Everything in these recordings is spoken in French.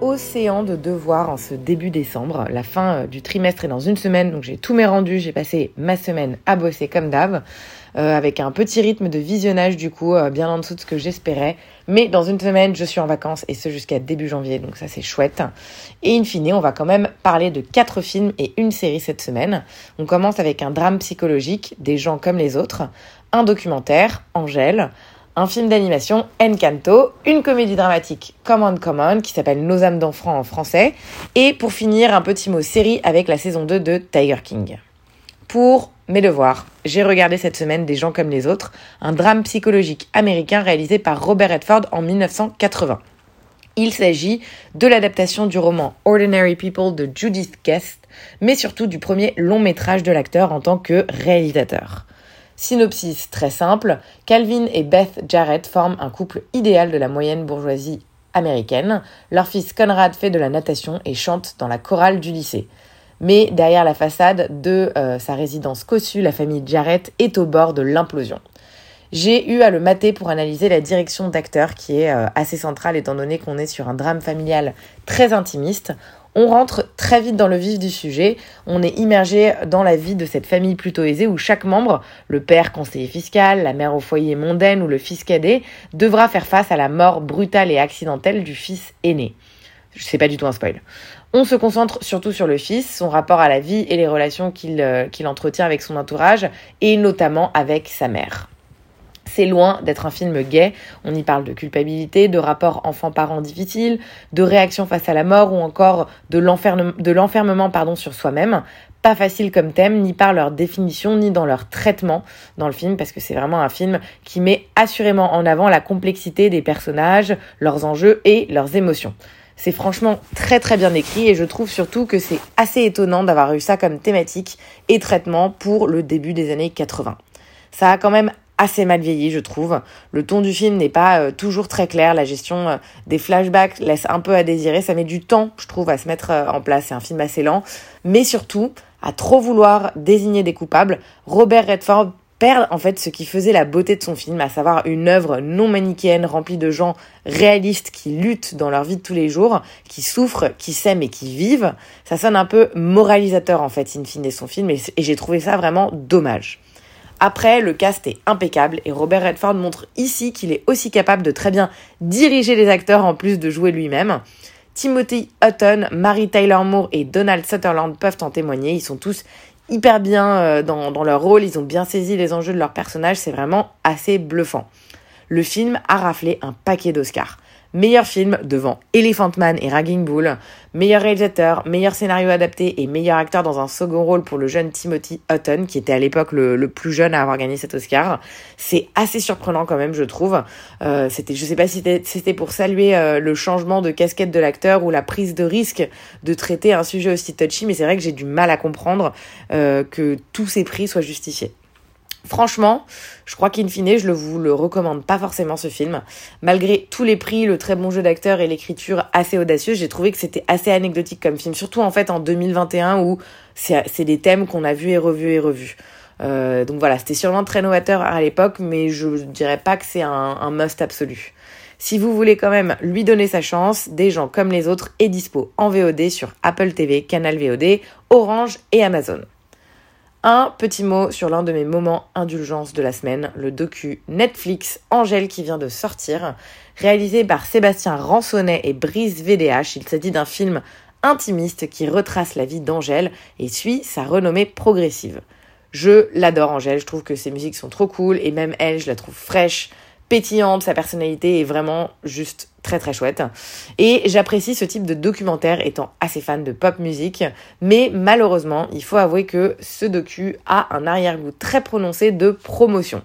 Océan de devoirs en ce début décembre. La fin euh, du trimestre est dans une semaine, donc j'ai tous mes rendus. J'ai passé ma semaine à bosser comme d'hab, euh, avec un petit rythme de visionnage du coup, euh, bien en dessous de ce que j'espérais. Mais dans une semaine, je suis en vacances et ce jusqu'à début janvier, donc ça c'est chouette. Et in fine, on va quand même parler de quatre films et une série cette semaine. On commence avec un drame psychologique, Des gens comme les autres, un documentaire, Angèle, un film d'animation, Encanto, une comédie dramatique, Common Common, qui s'appelle Nos âmes d'enfants en français, et pour finir, un petit mot série avec la saison 2 de Tiger King. Pour mes devoirs, j'ai regardé cette semaine Des gens comme les autres, un drame psychologique américain réalisé par Robert Redford en 1980. Il s'agit de l'adaptation du roman Ordinary People de Judith Guest, mais surtout du premier long métrage de l'acteur en tant que réalisateur. Synopsis très simple, Calvin et Beth Jarrett forment un couple idéal de la moyenne bourgeoisie américaine. Leur fils Conrad fait de la natation et chante dans la chorale du lycée. Mais derrière la façade de euh, sa résidence cossue, la famille Jarrett est au bord de l'implosion. J'ai eu à le mater pour analyser la direction d'acteur qui est euh, assez centrale étant donné qu'on est sur un drame familial très intimiste. On rentre très vite dans le vif du sujet, on est immergé dans la vie de cette famille plutôt aisée où chaque membre, le père conseiller fiscal, la mère au foyer mondaine ou le fils cadet, devra faire face à la mort brutale et accidentelle du fils aîné. Sais pas du tout un spoil. On se concentre surtout sur le fils, son rapport à la vie et les relations qu'il euh, qu'il entretient avec son entourage et notamment avec sa mère. C'est loin d'être un film gay. On y parle de culpabilité, de rapports enfants-parents difficiles, de réaction face à la mort ou encore de l'enferme- de l'enfermement sur soi-même. Pas facile comme thème, ni par leur définition, ni dans leur traitement dans le film, parce que c'est vraiment un film qui met assurément en avant la complexité des personnages, leurs enjeux et leurs émotions. C'est franchement très très bien écrit et je trouve surtout que c'est assez étonnant d'avoir eu ça comme thématique et traitement pour le début des années 80. Ça a quand même assez mal vieilli, je trouve. Le ton du film n'est pas euh, toujours très clair. La gestion euh, des flashbacks laisse un peu à désirer. Ça met du temps, je trouve, à se mettre euh, en place. C'est un film assez lent. Mais surtout, à trop vouloir désigner des coupables, Robert Redford perd en fait ce qui faisait la beauté de son film, à savoir une œuvre non manichéenne remplie de gens réalistes qui luttent dans leur vie de tous les jours, qui souffrent, qui s'aiment et qui vivent. Ça sonne un peu moralisateur en fait, in fine, son film, et, et j'ai trouvé ça vraiment dommage. Après, le cast est impeccable et Robert Redford montre ici qu'il est aussi capable de très bien diriger les acteurs en plus de jouer lui-même. Timothy Hutton, Mary Tyler Moore et Donald Sutherland peuvent en témoigner. Ils sont tous hyper bien euh, dans, dans leur rôle, ils ont bien saisi les enjeux de leur personnage, c'est vraiment assez bluffant. Le film a raflé un paquet d'Oscars. Meilleur film devant Elephant Man et Ragging Bull, meilleur réalisateur, meilleur scénario adapté et meilleur acteur dans un second rôle pour le jeune Timothy Hutton, qui était à l'époque le, le, plus jeune à avoir gagné cet Oscar. C'est assez surprenant quand même, je trouve. Euh, c'était, je sais pas si c'était pour saluer euh, le changement de casquette de l'acteur ou la prise de risque de traiter un sujet aussi touchy, mais c'est vrai que j'ai du mal à comprendre euh, que tous ces prix soient justifiés. Franchement, je crois qu'in fine, je ne vous le recommande pas forcément ce film. Malgré tous les prix, le très bon jeu d'acteur et l'écriture assez audacieuse, j'ai trouvé que c'était assez anecdotique comme film. Surtout en fait en 2021 où c'est des thèmes qu'on a vus et revus et revus. Euh, donc voilà, c'était sûrement très novateur à l'époque, mais je dirais pas que c'est un, un must absolu. Si vous voulez quand même lui donner sa chance, des gens comme les autres est dispo en VOD sur Apple TV, Canal VOD, Orange et Amazon. Un petit mot sur l'un de mes moments indulgence de la semaine, le docu Netflix Angèle qui vient de sortir, réalisé par Sébastien Ransonnet et Brice VDH. Il s'agit d'un film intimiste qui retrace la vie d'Angèle et suit sa renommée progressive. Je l'adore Angèle, je trouve que ses musiques sont trop cool et même elle, je la trouve fraîche, pétillante, sa personnalité est vraiment juste très très chouette. Et j'apprécie ce type de documentaire étant assez fan de pop musique, mais malheureusement, il faut avouer que ce docu a un arrière-goût très prononcé de promotion.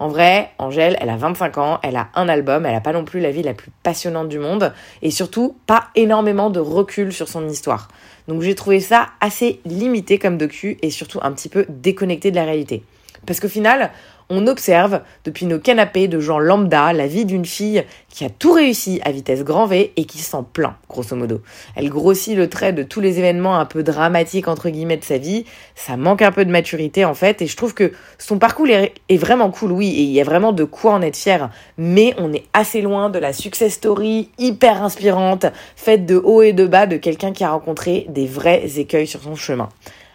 En vrai, Angèle, elle a 25 ans, elle a un album, elle a pas non plus la vie la plus passionnante du monde et surtout pas énormément de recul sur son histoire. Donc j'ai trouvé ça assez limité comme docu et surtout un petit peu déconnecté de la réalité. Parce qu'au final, on observe depuis nos canapés de gens lambda la vie d'une fille qui a tout réussi à vitesse grand V et qui s'en plaint, grosso modo. Elle grossit le trait de tous les événements un peu dramatiques entre guillemets de sa vie. Ça manque un peu de maturité en fait et je trouve que son parcours est, vraiment cool, oui, et il y a vraiment de quoi en être fier. Mais on est assez loin de la success story hyper inspirante, faite de haut et de bas de quelqu'un qui a rencontré des vrais écueils sur son chemin.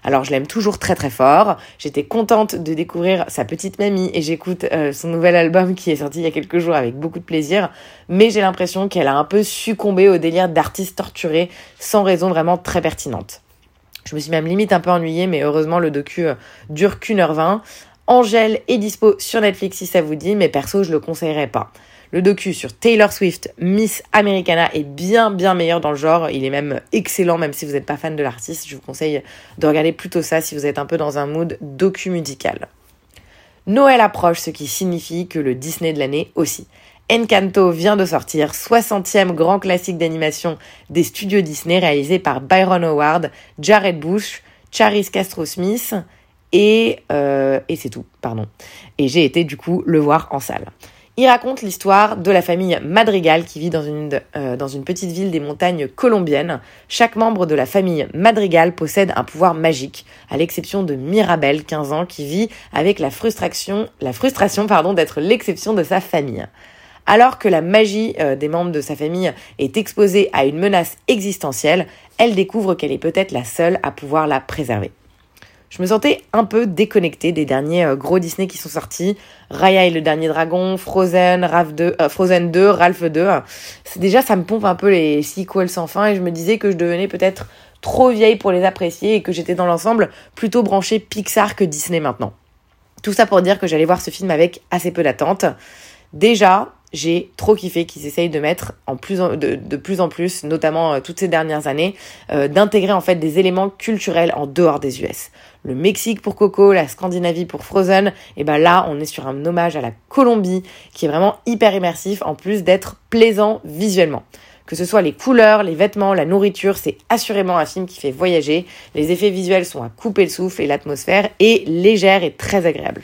Alors je l'aime toujours très très fort. J'étais contente de découvrir sa petite mamie et j'écoute euh, son nouvel album qui est sorti il y a quelques jours avec beaucoup de plaisir. Mais j'ai l'impression qu'elle a un peu succombé au délire d'artiste torturé sans raison vraiment très pertinente. Je me suis même limite un peu ennuyée, mais heureusement le docu euh, dure qu'une heure vingt. Angèle est dispo sur Netflix si ça vous dit, mais perso je le conseillerais pas. Le docu sur Taylor Swift, Miss Americana, est bien bien meilleur dans le genre. Il est même excellent, même si vous n'êtes pas fan de l'artiste. Je vous conseille de regarder plutôt ça si vous êtes un peu dans un mood docu musical. Noël approche, ce qui signifie que le Disney de l'année aussi. Encanto vient de sortir, 60e grand classique d'animation des studios Disney réalisé par Byron Howard, Jared Bush, Charis Castro-Smith et, euh, et c'est tout, pardon. Et j'ai été du coup le voir en salle. Il raconte l'histoire de la famille Madrigal qui vit dans une, euh, dans une petite ville des montagnes colombiennes. Chaque membre de la famille Madrigal possède un pouvoir magique, à l'exception de Mirabel, 15 ans, qui vit avec la frustration, la frustration pardon, d'être l'exception de sa famille. Alors que la magie euh, des membres de sa famille est exposée à une menace existentielle, elle découvre qu'elle est peut-être la seule à pouvoir la préserver je me sentais un peu déconnectée des derniers euh, gros Disney qui sont sortis. Raya et le dernier dragon, Frozen, Ralph 2, euh, Frozen 2, Ralph 2. C'est déjà ça me pompe un peu les sequels sans fin et je me disais que je devenais peut-être trop vieille pour les apprécier et que j'étais dans l'ensemble plutôt branchée Pixar que Disney maintenant. Tout ça pour dire que j'allais voir ce film avec assez peu d'attente. Déjà, j'ai trop kiffé qu'ils essayent de mettre de, plus en plus, notamment euh, toutes ces dernières années, d'intégrer en fait des éléments culturels en dehors des US. Le Mexique pour Coco, la Scandinavie pour Frozen, et ben là on est sur un hommage à la Colombie qui est vraiment hyper immersif en plus d'être plaisant visuellement. Que ce soit les couleurs, les vêtements, la nourriture, c'est assurément un film qui fait voyager. Les effets visuels sont à couper le souffle et l'atmosphère est légère et très agréable.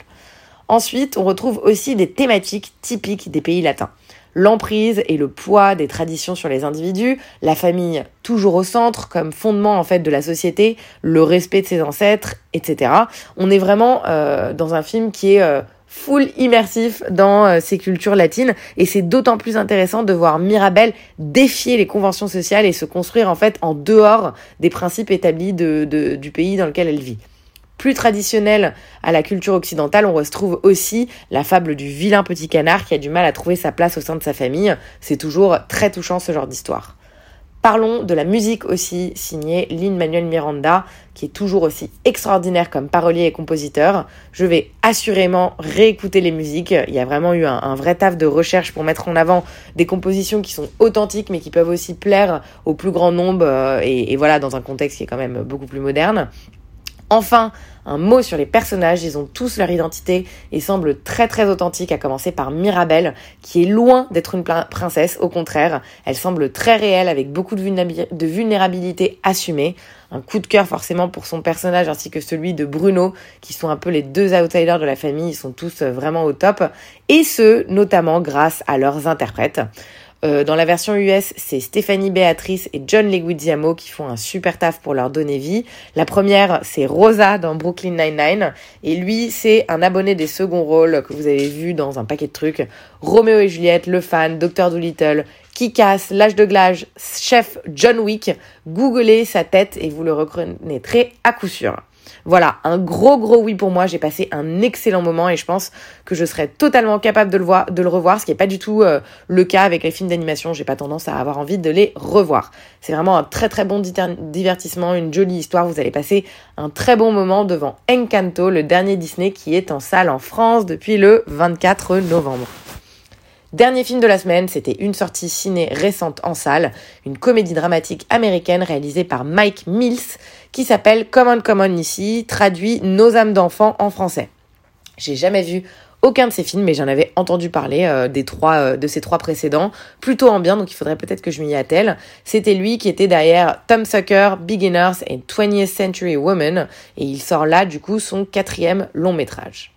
Ensuite, on retrouve aussi des thématiques typiques des pays latins. L'emprise et le poids des traditions sur les individus, la famille toujours au centre comme fondement en fait de la société, le respect de ses ancêtres, etc. On est vraiment euh, dans un film qui est euh, full immersif dans euh, ces cultures latines et c'est d'autant plus intéressant de voir Mirabel défier les conventions sociales et se construire en fait en dehors des principes établis du pays dans lequel elle vit plus traditionnelle à la culture occidentale, on retrouve aussi la fable du vilain petit canard qui a du mal à trouver sa place au sein de sa famille. C'est toujours très touchant ce genre d'histoire. Parlons de la musique aussi, signée Lin-Manuel Miranda, qui est toujours aussi extraordinaire comme parolier et compositeur. Je vais assurément réécouter les musiques. Il y a vraiment eu un, vrai taf de recherche pour mettre en avant des compositions qui sont authentiques mais qui peuvent aussi plaire au plus grand nombre euh, et voilà dans un contexte qui est quand même beaucoup plus moderne. Enfin, un mot sur les personnages, ils ont tous leur identité et semblent très très authentiques, à commencer par Mirabelle, qui est loin d'être une princesse, au contraire, elle semble très réelle avec beaucoup de vulnérabilité assumée. Un coup de cœur forcément pour son personnage ainsi que celui de Bruno, qui sont un peu les deux outsiders de la famille, ils sont tous euh, vraiment au top, et ce, notamment grâce à leurs interprètes. Euh, dans la version US, c'est Stéphanie Béatrice et John Leguizamo qui font un super taf pour leur donner vie. La première, c'est Rosa dans Brooklyn Nine-Nine. Et lui, c'est un abonné des seconds rôles que vous avez vu dans un paquet de trucs. Roméo et Juliette, Le Fan, Docteur Dolittle, Kikas, L'âge de glage, Chef John Wick. Googlez sa tête et vous le reconnaîtrez à coup sûr. Voilà, un gros gros oui pour moi. J'ai passé un excellent moment et je pense que je serais totalement capable de le, voir, de le revoir, ce qui n'est pas du tout euh, le cas avec les films d'animation. J'ai pas tendance à avoir envie de les revoir. C'est vraiment un très très bon divertissement, une jolie histoire. Vous allez passer un très bon moment devant Encanto, le dernier Disney qui est en salle en France depuis le 24 novembre. Dernier film de la semaine, c'était une sortie ciné récente en salle, une comédie dramatique américaine réalisée par Mike Mills qui s'appelle Common Common ici, traduit Nos âmes d'enfants en français. J'ai jamais vu aucun de ces films, mais j'en avais entendu parler euh, des trois, euh, de ces trois précédents, plutôt en bien, donc il faudrait peut-être que je m'y attelle. C'était lui qui était derrière Tom Sucker, Beginners et 20th Century Woman, et il sort là du coup son quatrième long métrage.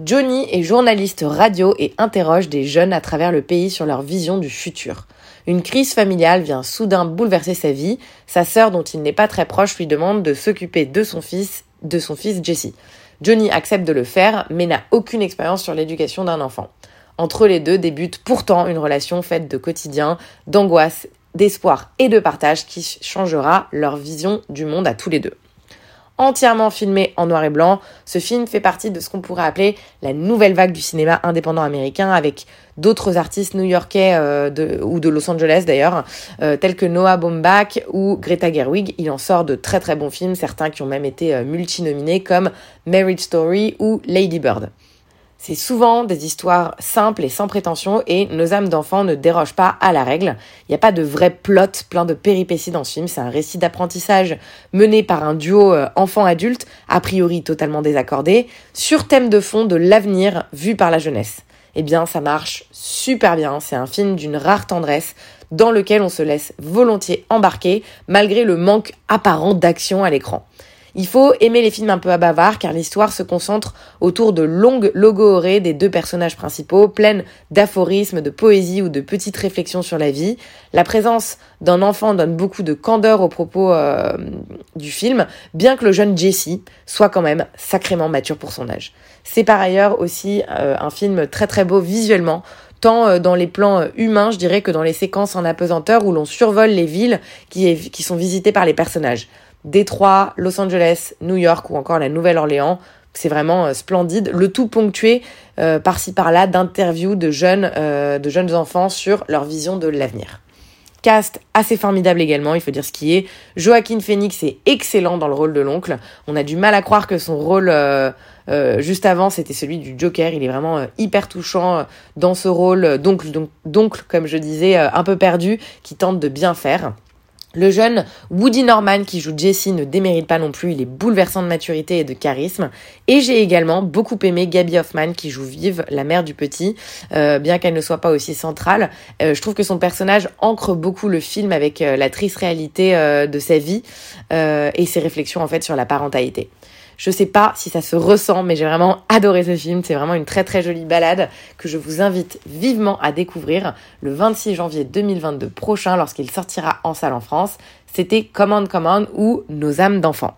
Johnny est journaliste radio et interroge des jeunes à travers le pays sur leur vision du futur. Une crise familiale vient soudain bouleverser sa vie. Sa sœur, dont il n'est pas très proche, lui demande de s'occuper de son fils, de son fils Jesse. Johnny accepte de le faire, mais n'a aucune expérience sur l'éducation d'un enfant. Entre les deux débute pourtant une relation faite de quotidien, d'angoisse, d'espoir et de partage qui changera leur vision du monde à tous les deux entièrement filmé en noir et blanc. Ce film fait partie de ce qu'on pourrait appeler la nouvelle vague du cinéma indépendant américain avec d'autres artistes new-yorkais euh, ou de Los Angeles d'ailleurs, euh, tels que Noah Baumbach ou Greta Gerwig. Il en sort de très très bons films, certains qui ont même été euh, multinominés comme Marriage Story ou Lady Bird. C'est souvent des histoires simples et sans prétention et nos âmes d'enfants ne dérogent pas à la règle. Il n'y a pas de vrai plot plein de péripéties dans ce film. C'est un récit d'apprentissage mené par un duo euh, enfant-adulte, a priori totalement désaccordé, sur thème de fond de l'avenir vu par la jeunesse. Eh bien, ça marche super bien. C'est un film d'une rare tendresse dans lequel on se laisse volontiers embarquer malgré le manque apparent d'action à l'écran. Il faut aimer les films un peu à bavard car l'histoire se concentre autour de longues logorées des deux personnages principaux, pleines d'aphorismes, de poésie ou de petites réflexions sur la vie. La présence d'un enfant donne beaucoup de candeur au propos euh, du film, bien que le jeune Jesse soit quand même sacrément mature pour son âge. C'est par ailleurs aussi euh, un film très très beau visuellement, tant euh, dans les plans humains, je dirais, que dans les séquences en apesanteur où l'on survole les villes qui sont visitées par les personnages. Détroit, Los Angeles, New York ou encore la Nouvelle-Orléans. C'est vraiment euh, splendide. Le tout ponctué euh, par-ci par-là d'interviews de jeunes, euh, de jeunes enfants sur leur vision de l'avenir. Cast assez formidable également, il faut dire ce qui est. Joaquin Phoenix est excellent dans le rôle de l'oncle. On a du mal à croire que son rôle juste avant c'était celui du Joker. Il est vraiment hyper touchant dans ce rôle d'oncle, donc, comme je disais, un peu perdu, qui tente de bien faire. Le jeune Woody Norman qui joue Jesse ne démérite pas non plus, il est bouleversant de maturité et de charisme. Et j'ai également beaucoup aimé Gabby Hoffman qui joue Vive, la mère du petit, euh, bien qu'elle ne soit pas aussi centrale. Euh, je trouve que son personnage ancre beaucoup le film avec euh, la triste réalité de sa vie et ses réflexions en fait sur la parentalité. Je sais pas si ça se ressent, mais j'ai vraiment adoré ce film. C'est vraiment une très très jolie balade que je vous invite vivement à découvrir le 26 janvier 2022 prochain lorsqu'il sortira en salle en France. C'était Command Command ou Nos âmes d'enfants.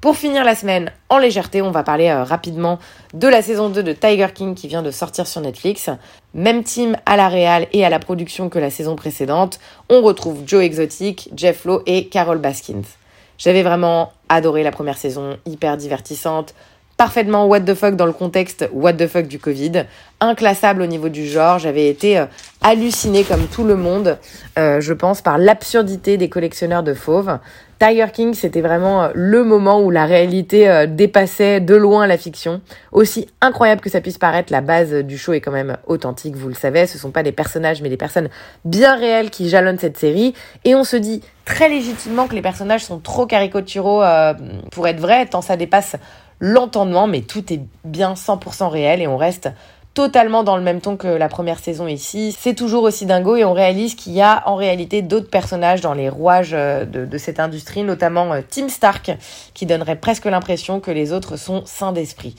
Pour finir la semaine en légèreté, on va parler euh, rapidement de la saison 2 de Tiger King qui vient de sortir sur Netflix. Même team à la réal et à la production que la saison précédente. On retrouve Joe Exotic, Jeff Lowe et Carol Baskins. J'avais vraiment adoré la première saison, hyper divertissante, parfaitement what the fuck dans le contexte what the fuck du Covid, inclassable au niveau du genre. J'avais été euh, hallucinée comme tout le monde, euh, je pense, par l'absurdité des collectionneurs de fauves. Tiger King, c'était vraiment euh, le moment où la réalité dépassait de loin la fiction. Aussi incroyable que ça puisse paraître, la base du show est quand même authentique, vous le savez. Ce sont pas des personnages, mais des personnes bien réelles qui jalonnent cette série. Et on se dit très légitimement que les personnages sont trop caricaturaux pour être vrais, tant ça dépasse l'entendement, mais tout est bien 100% réel et on reste totalement dans le même ton que la première saison ici. C'est toujours aussi dingo et on réalise qu'il y a en réalité d'autres personnages dans les rouages euh, de, cette industrie, notamment euh, Tim Stark, qui donnerait presque l'impression que les autres sont sains d'esprit.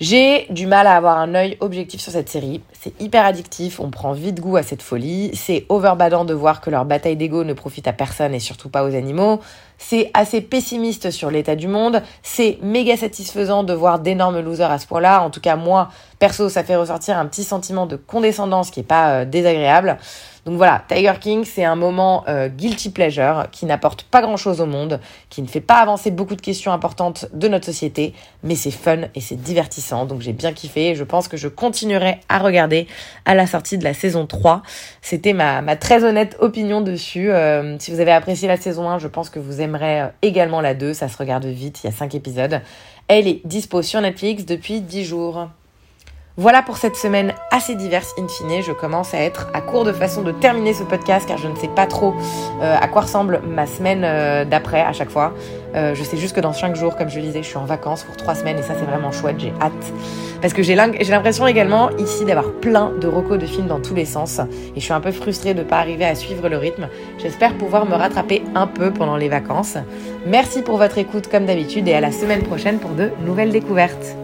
J'ai du mal à avoir un œil objectif sur cette série. C'est hyper addictif, on prend vite goût à cette folie. C'est overbadant de voir que leur bataille d'ego ne profite à personne et surtout pas aux animaux. C'est assez pessimiste sur l'état du monde. C'est méga satisfaisant de voir d'énormes losers à ce point-là. En tout cas, moi, perso, ça fait ressortir un petit sentiment de condescendance qui est pas euh, désagréable. Donc voilà, Tiger King, c'est un moment euh, guilty pleasure qui n'apporte pas grand-chose au monde, qui ne fait pas avancer beaucoup de questions importantes de notre société, mais c'est fun et c'est divertissant. Donc j'ai bien kiffé et je pense que je continuerai à regarder à la sortie de la saison 3. C'était ma, très honnête opinion dessus. Euh, si vous avez apprécié la saison 1, je pense que vous aimerez euh, également la 2. Ça se regarde vite, il y a 5 épisodes. Elle est dispo sur Netflix depuis 10 jours. Voilà pour cette semaine assez diverse in fine. Je commence à être à court de façon de terminer ce podcast car je ne sais pas trop euh, à quoi ressemble ma semaine euh, d'après à chaque fois. Euh, je sais juste que dans 5 jours, comme je le disais, je suis en vacances pour 3 semaines et ça c'est vraiment chouette, j'ai hâte. Parce que j'ai l'impression également ici d'avoir plein de recos de films dans tous les sens et je suis un peu frustrée de ne pas arriver à suivre le rythme. J'espère pouvoir me rattraper un peu pendant les vacances. Merci pour votre écoute comme d'habitude et à la semaine prochaine pour de nouvelles découvertes.